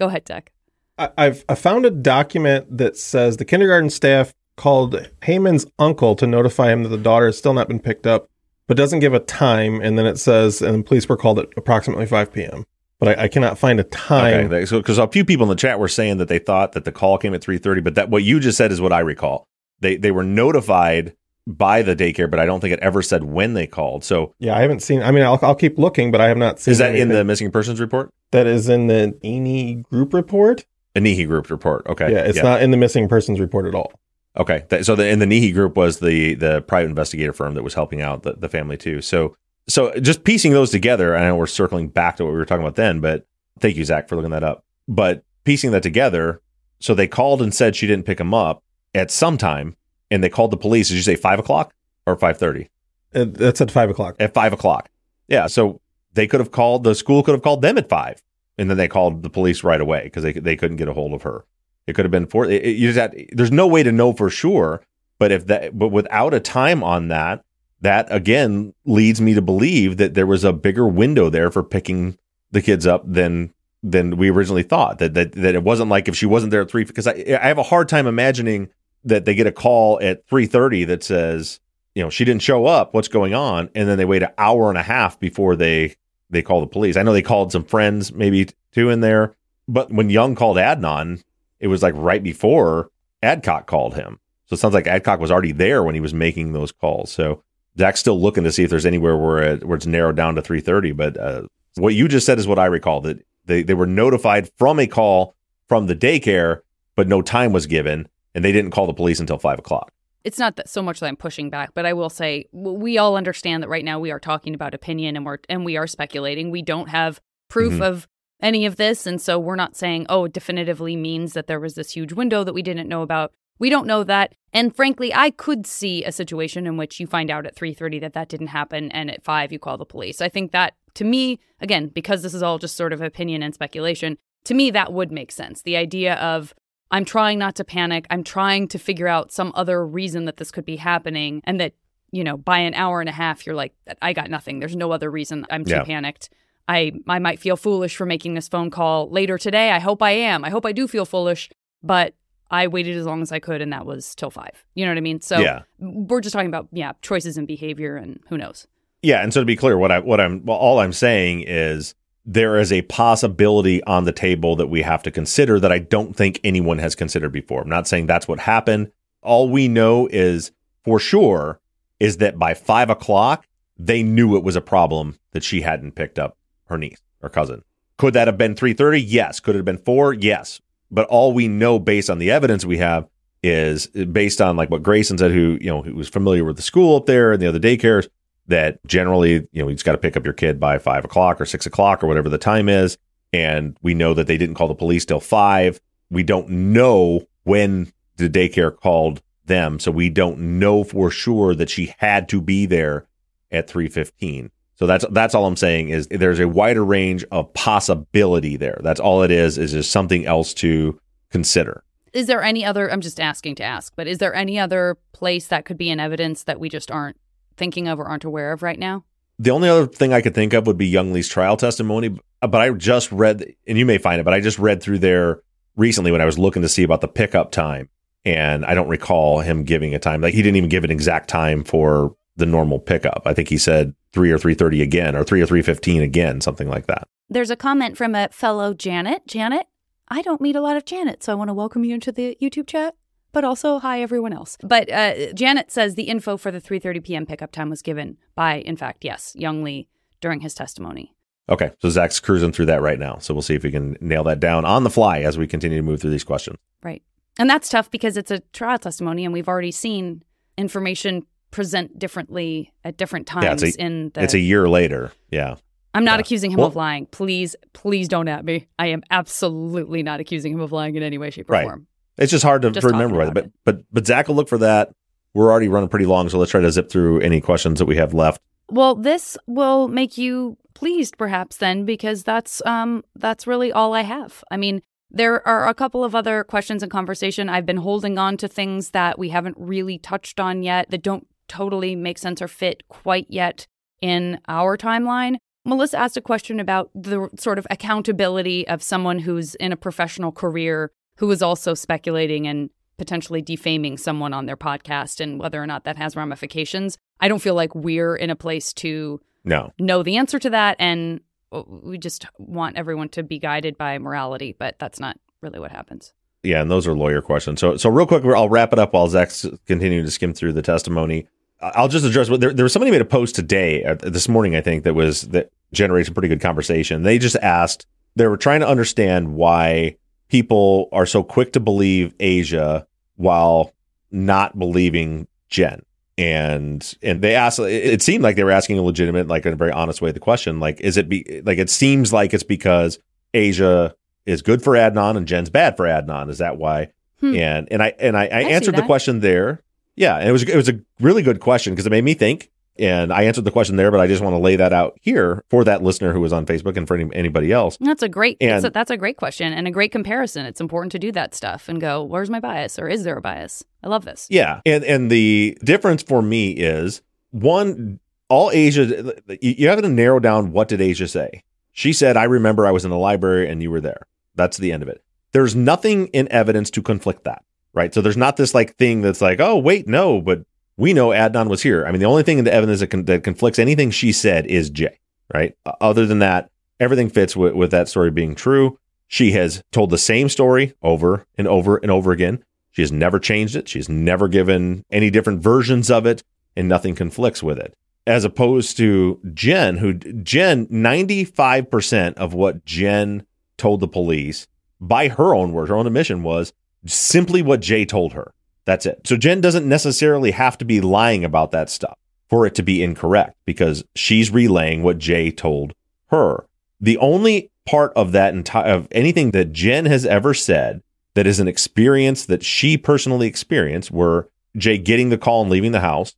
Go ahead, Deck. I- I've I found a document that says the kindergarten staff called Hae Min's uncle to notify him that the daughter has still not been picked up, but doesn't give a time. And then it says, and the police were called at approximately 5 p.m. But I, I cannot find a time. Okay, so because a few people in the chat were saying that they thought that the call came at three thirty, but that what you just said is what I recall. They they were notified by the daycare, but I don't think it ever said when they called. So Yeah, I haven't seen. I mean, I'll, I'll keep looking, but I have not seen. is that in the missing persons report? That is in the ENI group report. A NIHI group report. Okay, Yeah, it's not in the missing persons report at all. Okay, so the and the Nihi group was the the private investigator firm that was helping out the, the family too. So so just piecing those together, I know we're circling back to what we were talking about then, but thank you, Zaq, for looking that up. But piecing that together, so they called and said she didn't pick him up at some time, and they called the police. Did you say five o'clock or five thirty? Uh, That's at five o'clock. At five o'clock. Yeah. So they could have called the school could have called them at five, and then they called the police right away because they they couldn't get a hold of her. It could have been four. It, it- you just had, there's no way to know for sure. But if that, but without a time on that, that again leads me to believe that there was a bigger window there for picking the kids up than than we originally thought. That that that it wasn't like if she wasn't there at three. Because I I have a hard time imagining that they get a call at three thirty that says you know she didn't show up. What's going on? And then they wait an hour and a half before they they call the police. I know they called some friends maybe two in there, but when Young called Adnan, it was like right before Adcock called him. So it sounds like Adcock was already there when he was making those calls. So Zaq's still looking to see if there's anywhere where it, where it's narrowed down to 3:30. But uh, what you just said is what I recall that they they were notified from a call from the daycare, but no time was given, and they didn't call the police until five o'clock. It's not that so much that I'm pushing back, but I will say we all understand that right now we are talking about opinion and we're and we are speculating. We don't have proof Mhm. of any of this, and so we're not saying oh it definitively means that there was this huge window that we didn't know about. We don't know that, and frankly, I could see a situation in which you find out at 3:30 that that didn't happen, and at five you call the police. I think that to me, again, because this is all just sort of opinion and speculation, to me that would make sense. The idea of I'm trying not to panic. I'm trying to figure out some other reason that this could be happening. And that, you know, by an hour and a half, you're like, I got nothing. There's no other reason. I'm too Yeah. panicked. I, I might feel foolish for making this phone call later today. I hope I am. I hope I do feel foolish, but I waited as long as I could, and that was till five. You know what I mean? So Yeah. we're just talking about, yeah, choices and behavior, and who knows? Yeah, and so to be clear, what I what I'm well, all I'm saying is there is a possibility on the table that we have to consider that I don't think anyone has considered before. I'm not saying that's what happened. All we know is for sure is that by five o'clock they knew it was a problem that she hadn't picked up her niece or cousin. Could that have been three thirty? Yes. Could it have been four? Yes. But all we know based on the evidence we have is based on like what Grayson said, who you know who was familiar with the school up there and the other daycares that generally, you know, you just got to pick up your kid by five o'clock or six o'clock or whatever the time is. And we know that they didn't call the police till five. We don't know when the daycare called them. So we don't know for sure that she had to be there at 315. So that's that's all I'm saying is there's a wider range of possibility there. That's all it is, is just something else to consider. Is there any other, I'm just asking to ask, but is there any other place that could be in evidence that we just aren't thinking of or aren't aware of right now? The only other thing I could think of would be Young Lee's trial testimony, uh, but I just read, and you may find it, but I just read through there recently when I was looking to see about the pickup time, and I don't recall him giving a time. Like he didn't even give an exact time for the normal pickup. I think he said three or three thirty again, or three or three fifteen again, something like that. There's a comment from a fellow Janet. Janet, I don't meet a lot of Janet, so I want to welcome you into the YouTube chat. But also, hi everyone else. But uh, Janet says the info for the 3:30 p.m. pickup time was given by, in fact, yes, Young Lee during his testimony. Okay, so Zaq's cruising through that right now, so we'll see if we can nail that down on the fly as we continue to move through these questions. Right, and that's tough because it's a trial testimony, and we've already seen information present differently at different times yeah, it's a, in the. it's a year later. Yeah. I'm not Yeah. accusing him Well- of lying. Please, please don't at me. I am absolutely not accusing him of lying in any way, shape, or Right. form. It's just hard to, Just remember, right? but but but Zaq will look for that. We're already running pretty long, so let's try to zip through any questions that we have left. Well, this will make you pleased, perhaps, then, because that's um that's really all I have. I mean, there are a couple of other questions in conversation. I've been holding on to things that we haven't really touched on yet that don't totally make sense or fit quite yet in our timeline. Melissa asked a question about the sort of accountability of someone who's in a professional career who is also speculating and potentially defaming someone on their podcast and whether or not that has ramifications. I don't feel like we're in a place to No, know the answer to that and we just want everyone to be guided by morality, but that's not really what happens. yeah, and those are lawyer questions. So so real quick, I'll wrap it up while Zaq's continuing to skim through the testimony. I'll just address what there, there was somebody made a post today uh, this morning, I think that was that generated a pretty good conversation. They just asked they were trying to understand why people are so quick to believe Asia while not believing Jen. And and they asked it seemed like they were asking a legitimate, like in a very honest way, the question, like, is it be like it seems like it's because Asia is good for Adnan and Jen's bad for Adnan. Is that why? Hmm. And and I and I, I, I answered the question there. Yeah, and it was it was a really good question because it made me think. And I answered the question there, but I just want to lay that out here for that listener who was on Facebook and for any, anybody else. That's a great. that's, a, that's a great question and a great comparison. It's important to do that stuff and go, where's my bias, or is there a bias? I love this. Yeah, and and the difference for me is one all Asia. You have to narrow down what did Asia say. She said, "I remember I was in the library and you were there." That's the end of it. There's nothing in evidence to conflict that, right? So there's not this like thing that's like, "Oh, wait, no," but we know Adnan was here. I mean, the only thing in the evidence that, con- that conflicts anything she said is Jay, right? Other than that, everything fits with, with that story being true. She has told the same story over and over and over again. She has never changed it. She's never given any different versions of it, and nothing conflicts with it. As opposed to Jen, who Jen, 95% of what Jen told the police by her own words, her own admission was simply what Jay told her. That's it. So Jen doesn't necessarily have to be lying about that stuff for it to be incorrect because she's relaying what Jay told her. The only part of that entire of anything that Jen has ever said that is an experience that she personally experienced were Jay getting the call and leaving the house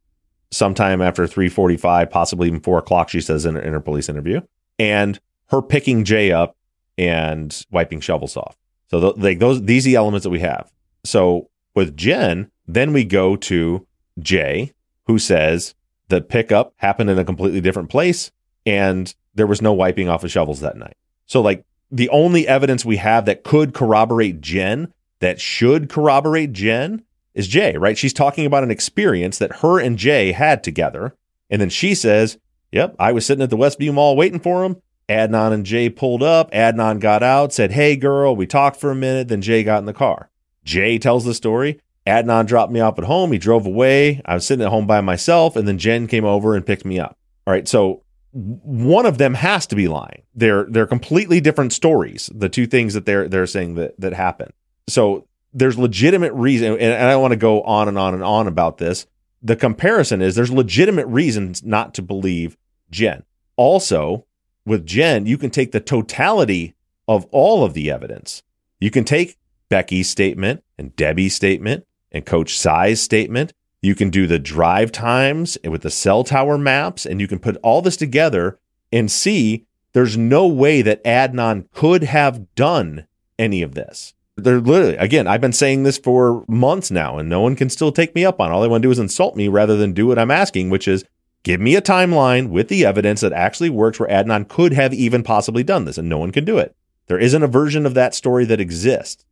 sometime after 345 possibly even 4 o'clock she says in, in her police interview and her picking Jay up and wiping shovels off so like those these are the elements that we have so with Jen then we go to Jay who says the pickup happened in a completely different place and there was no wiping off of shovels that night so like the only evidence we have that could corroborate Jen that should corroborate Jen is Jay, right? She's talking about an experience that her and Jay had together. And then she says, Yep, I was sitting at the Westview Mall waiting for him. Adnan and Jay pulled up. Adnan got out, said, Hey, girl, we talked for a minute. Then Jay got in the car. Jay tells the story. Adnan dropped me off at home. He drove away. I was sitting at home by myself. And then Jen came over and picked me up. All right. So one of them has to be lying. They're they're completely different stories. The two things that they're they're saying that that happened. So there's legitimate reason, and I want to go on and on and on about this. The comparison is there's legitimate reasons not to believe Jen. Also, with Jen, you can take the totality of all of the evidence. You can take Becky's statement and Debbie's statement and Coach Sye's statement. You can do the drive times with the cell tower maps, and you can put all this together and see there's no way that Adnan could have done any of this. They're literally, again, I've been saying this for months now, and no one can still take me up on it. All they want to do is insult me rather than do what I'm asking, which is give me a timeline with the evidence that actually works where Adnan could have even possibly done this, and no one can do it. There isn't a version of that story that exists.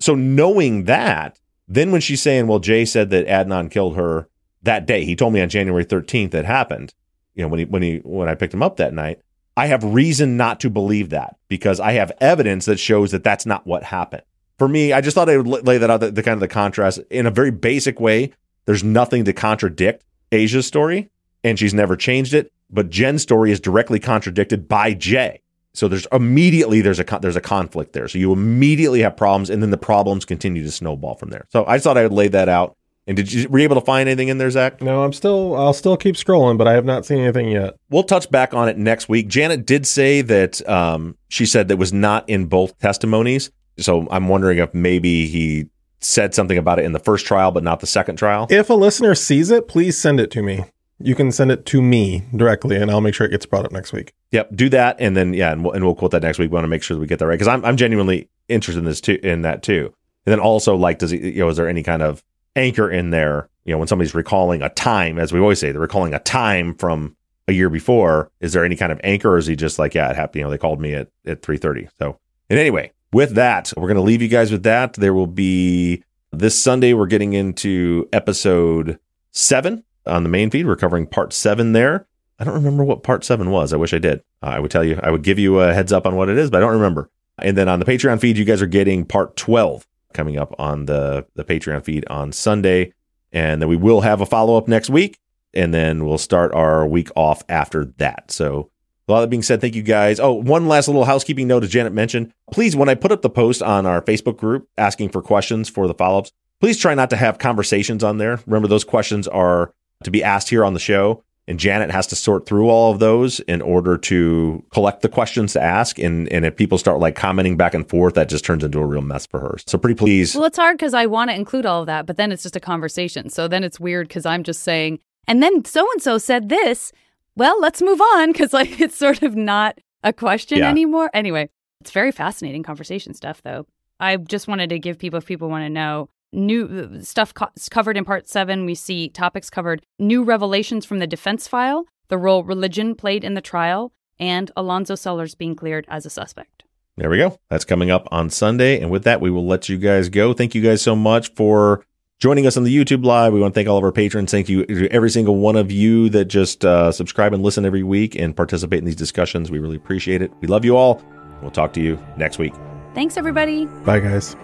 So knowing that, then when she's saying, well, Jay said that Adnan killed her that day, he told me on January 13th that happened, you know, when he, when he, when I picked him up that night, I have reason not to believe that because I have evidence that shows that that's not what happened. For me, I just thought I would lay that out, the, the kind of the contrast in a very basic way. There's nothing to contradict Asia's story, and she's never changed it. But Jen's story is directly contradicted by Jay. So there's immediately there's a there's a conflict there. So you immediately have problems, and then the problems continue to snowball from there. So I just thought I would lay that out. And did you were you able to find anything in there, Zaq? No, I'm still I'll still keep scrolling, but I have not seen anything yet. We'll touch back on it next week. Janet did say that um, she said that was not in both testimonies. So I'm wondering if maybe he said something about it in the first trial, but not the second trial. If a listener sees it, please send it to me. You can send it to me directly, and I'll make sure it gets brought up next week. Yep, do that, and then yeah, and we'll, and we'll quote that next week. We want to make sure that we get that right because I'm I'm genuinely interested in this too, in that too. And then also, like, does he, you know, is there any kind of anchor in there? You know, when somebody's recalling a time, as we always say, they're recalling a time from a year before. Is there any kind of anchor, or is he just like, yeah, it happened? You know, they called me at at three thirty. So, and anyway, with that, we're going to leave you guys with that. There will be this Sunday. We're getting into episode seven on the main feed. We're covering part seven there. I don't remember what part seven was. I wish I did. Uh, I would tell you, I would give you a heads up on what it is, but I don't remember. And then on the Patreon feed, you guys are getting part 12 coming up on the, the Patreon feed on Sunday. And then we will have a follow up next week. And then we'll start our week off after that. So, a lot of that being said, thank you guys. Oh, one last little housekeeping note, as Janet mentioned. Please, when I put up the post on our Facebook group asking for questions for the follow ups, Please try not to have conversations on there. Remember, those questions are to be asked here on the show. And Janet has to sort through all of those in order to collect the questions to ask. And, and if people start like commenting back and forth, that just turns into a real mess for her. So pretty please. Well, it's hard because I want to include all of that, but then it's just a conversation. So then it's weird because I'm just saying, and then so and so said this. Well, let's move on because like it's sort of not a question Yeah. anymore. Anyway, it's very fascinating conversation stuff, though. I just wanted to give people, if people want to know, new uh, stuff co- covered in part seven. We see topics covered new revelations from the defense file, the role religion played in the trial, and Alonzo Sellers being cleared as a suspect. There we go. That's coming up on Sunday. And with that, we will let you guys go. Thank you guys so much for joining us on the YouTube live. We want to thank all of our patrons. Thank you to every single one of you that just uh, subscribe and listen every week and participate in these discussions. We really appreciate it. We love you all. We'll talk to you next week. Thanks, everybody. Bye, guys.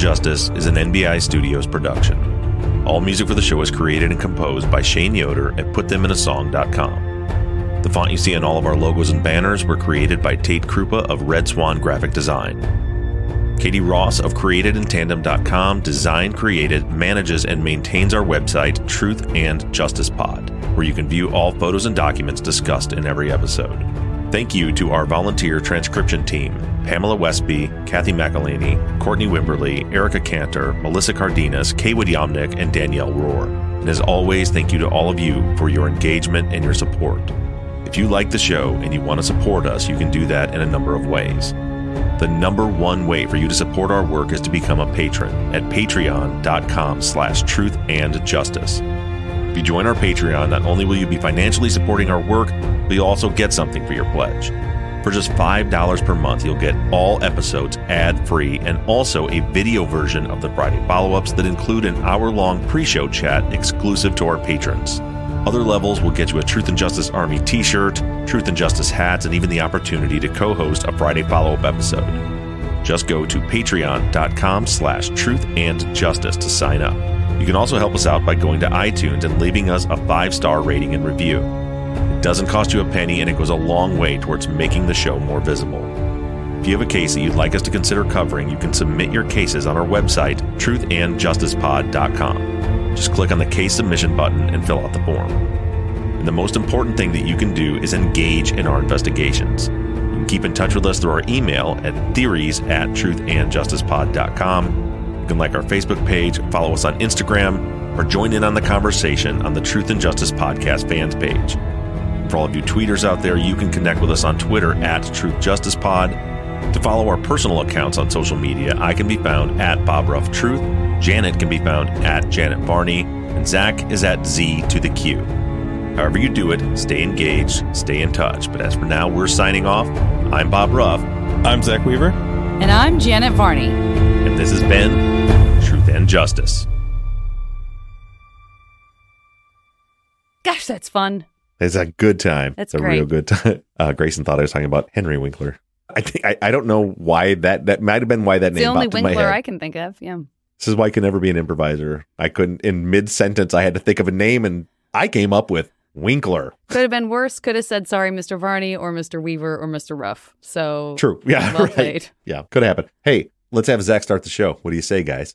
Justice is an NBI Studios production. All music for the show is created and composed by Shane Yoder at PutThemInASong.com. The font you see on all of our logos and banners were created by Tate Krupa of Red Swan Graphic Design. Katie Ross of CreatedInTandem.com designed, created, manages, and maintains our website, Truth and Justice Pod, where you can view all photos and documents discussed in every episode. Thank you to our volunteer transcription team Pamela Westby, Kathy McElhaney, Courtney Wimberly, Erica Cantor, Melissa Cardenas, Kaywood Yomnick, and Danielle Rohr. And as always, thank you to all of you for your engagement and your support. If you like the show and you want to support us, you can do that in a number of ways. The number one way for you to support our work is to become a patron at patreon.com slash truth and justice. If you join our Patreon, not only will you be financially supporting our work, but you'll also get something for your pledge. For just $5 per month, you'll get all episodes ad free and also a video version of the Friday follow ups that include an hour long pre show chat exclusive to our patrons. Other levels will get you a Truth and Justice Army t shirt, Truth and Justice hats, and even the opportunity to co host a Friday follow up episode. Just go to patreon.com slash truth and justice to sign up. You can also help us out by going to iTunes and leaving us a five star rating and review. It doesn't cost you a penny and it goes a long way towards making the show more visible. If you have a case that you'd like us to consider covering, you can submit your cases on our website, truthandjusticepod.com. Just click on the case submission button and fill out the form. And the most important thing that you can do is engage in our investigations. You can keep in touch with us through our email at theories at truthandjusticepod.com. You can like our Facebook page, follow us on Instagram, or join in on the conversation on the Truth and Justice Podcast fans page. For all of you tweeters out there, you can connect with us on Twitter at Truth Justice Pod. To follow our personal accounts on social media, I can be found at Bob Ruff Truth, Janet can be found at Janet Varney, and Zaq is at Z to the Q. However you do it, stay engaged, stay in touch. But as for now, we're signing off. I'm Bob Ruff. I'm Zaq Weaver. And I'm Janet Varney. And this has been Truth and Justice. Gosh, that's fun. It's a good time. That's it's a great. real good time. Uh, Grayson thought I was talking about Henry Winkler. I think I, I don't know why that that might have been why that It's name the only popped in my Winkler head. I can think of. Yeah. This is why I could never be an improviser. I couldn't in mid sentence. I had to think of a name, and I came up with Winkler. Could have been worse. Could have said sorry, Mr. Varney or Mr. Weaver or Mr. Ruff. So True. Yeah. Well right. played. Yeah. Could happen. Hey, let's have Zaq start the show. What do you say, guys?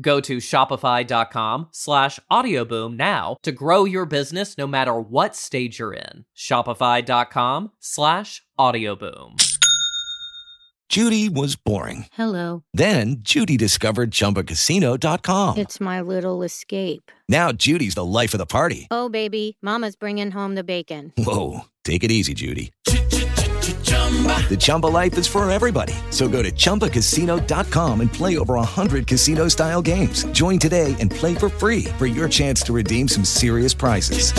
Go to shopify.com slash audioboom now to grow your business no matter what stage you're in. Shopify.com slash audioboom. Judy was boring. Hello. Then Judy discovered ChumbaCasino.com. It's my little escape. Now Judy's the life of the party. Oh, baby, Mama's bringing home the bacon. Whoa, take it easy, Judy. The Chumba life is for everybody. So go to ChumbaCasino.com and play over 100 casino style games. Join today and play for free for your chance to redeem some serious prizes.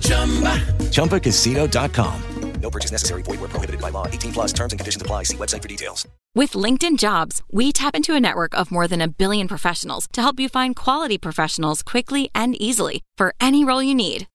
Chumba chumbacasino.com. No purchase necessary. Void where prohibited by law. 18 plus terms and conditions apply. See website for details. With LinkedIn Jobs, we tap into a network of more than a billion professionals to help you find quality professionals quickly and easily for any role you need.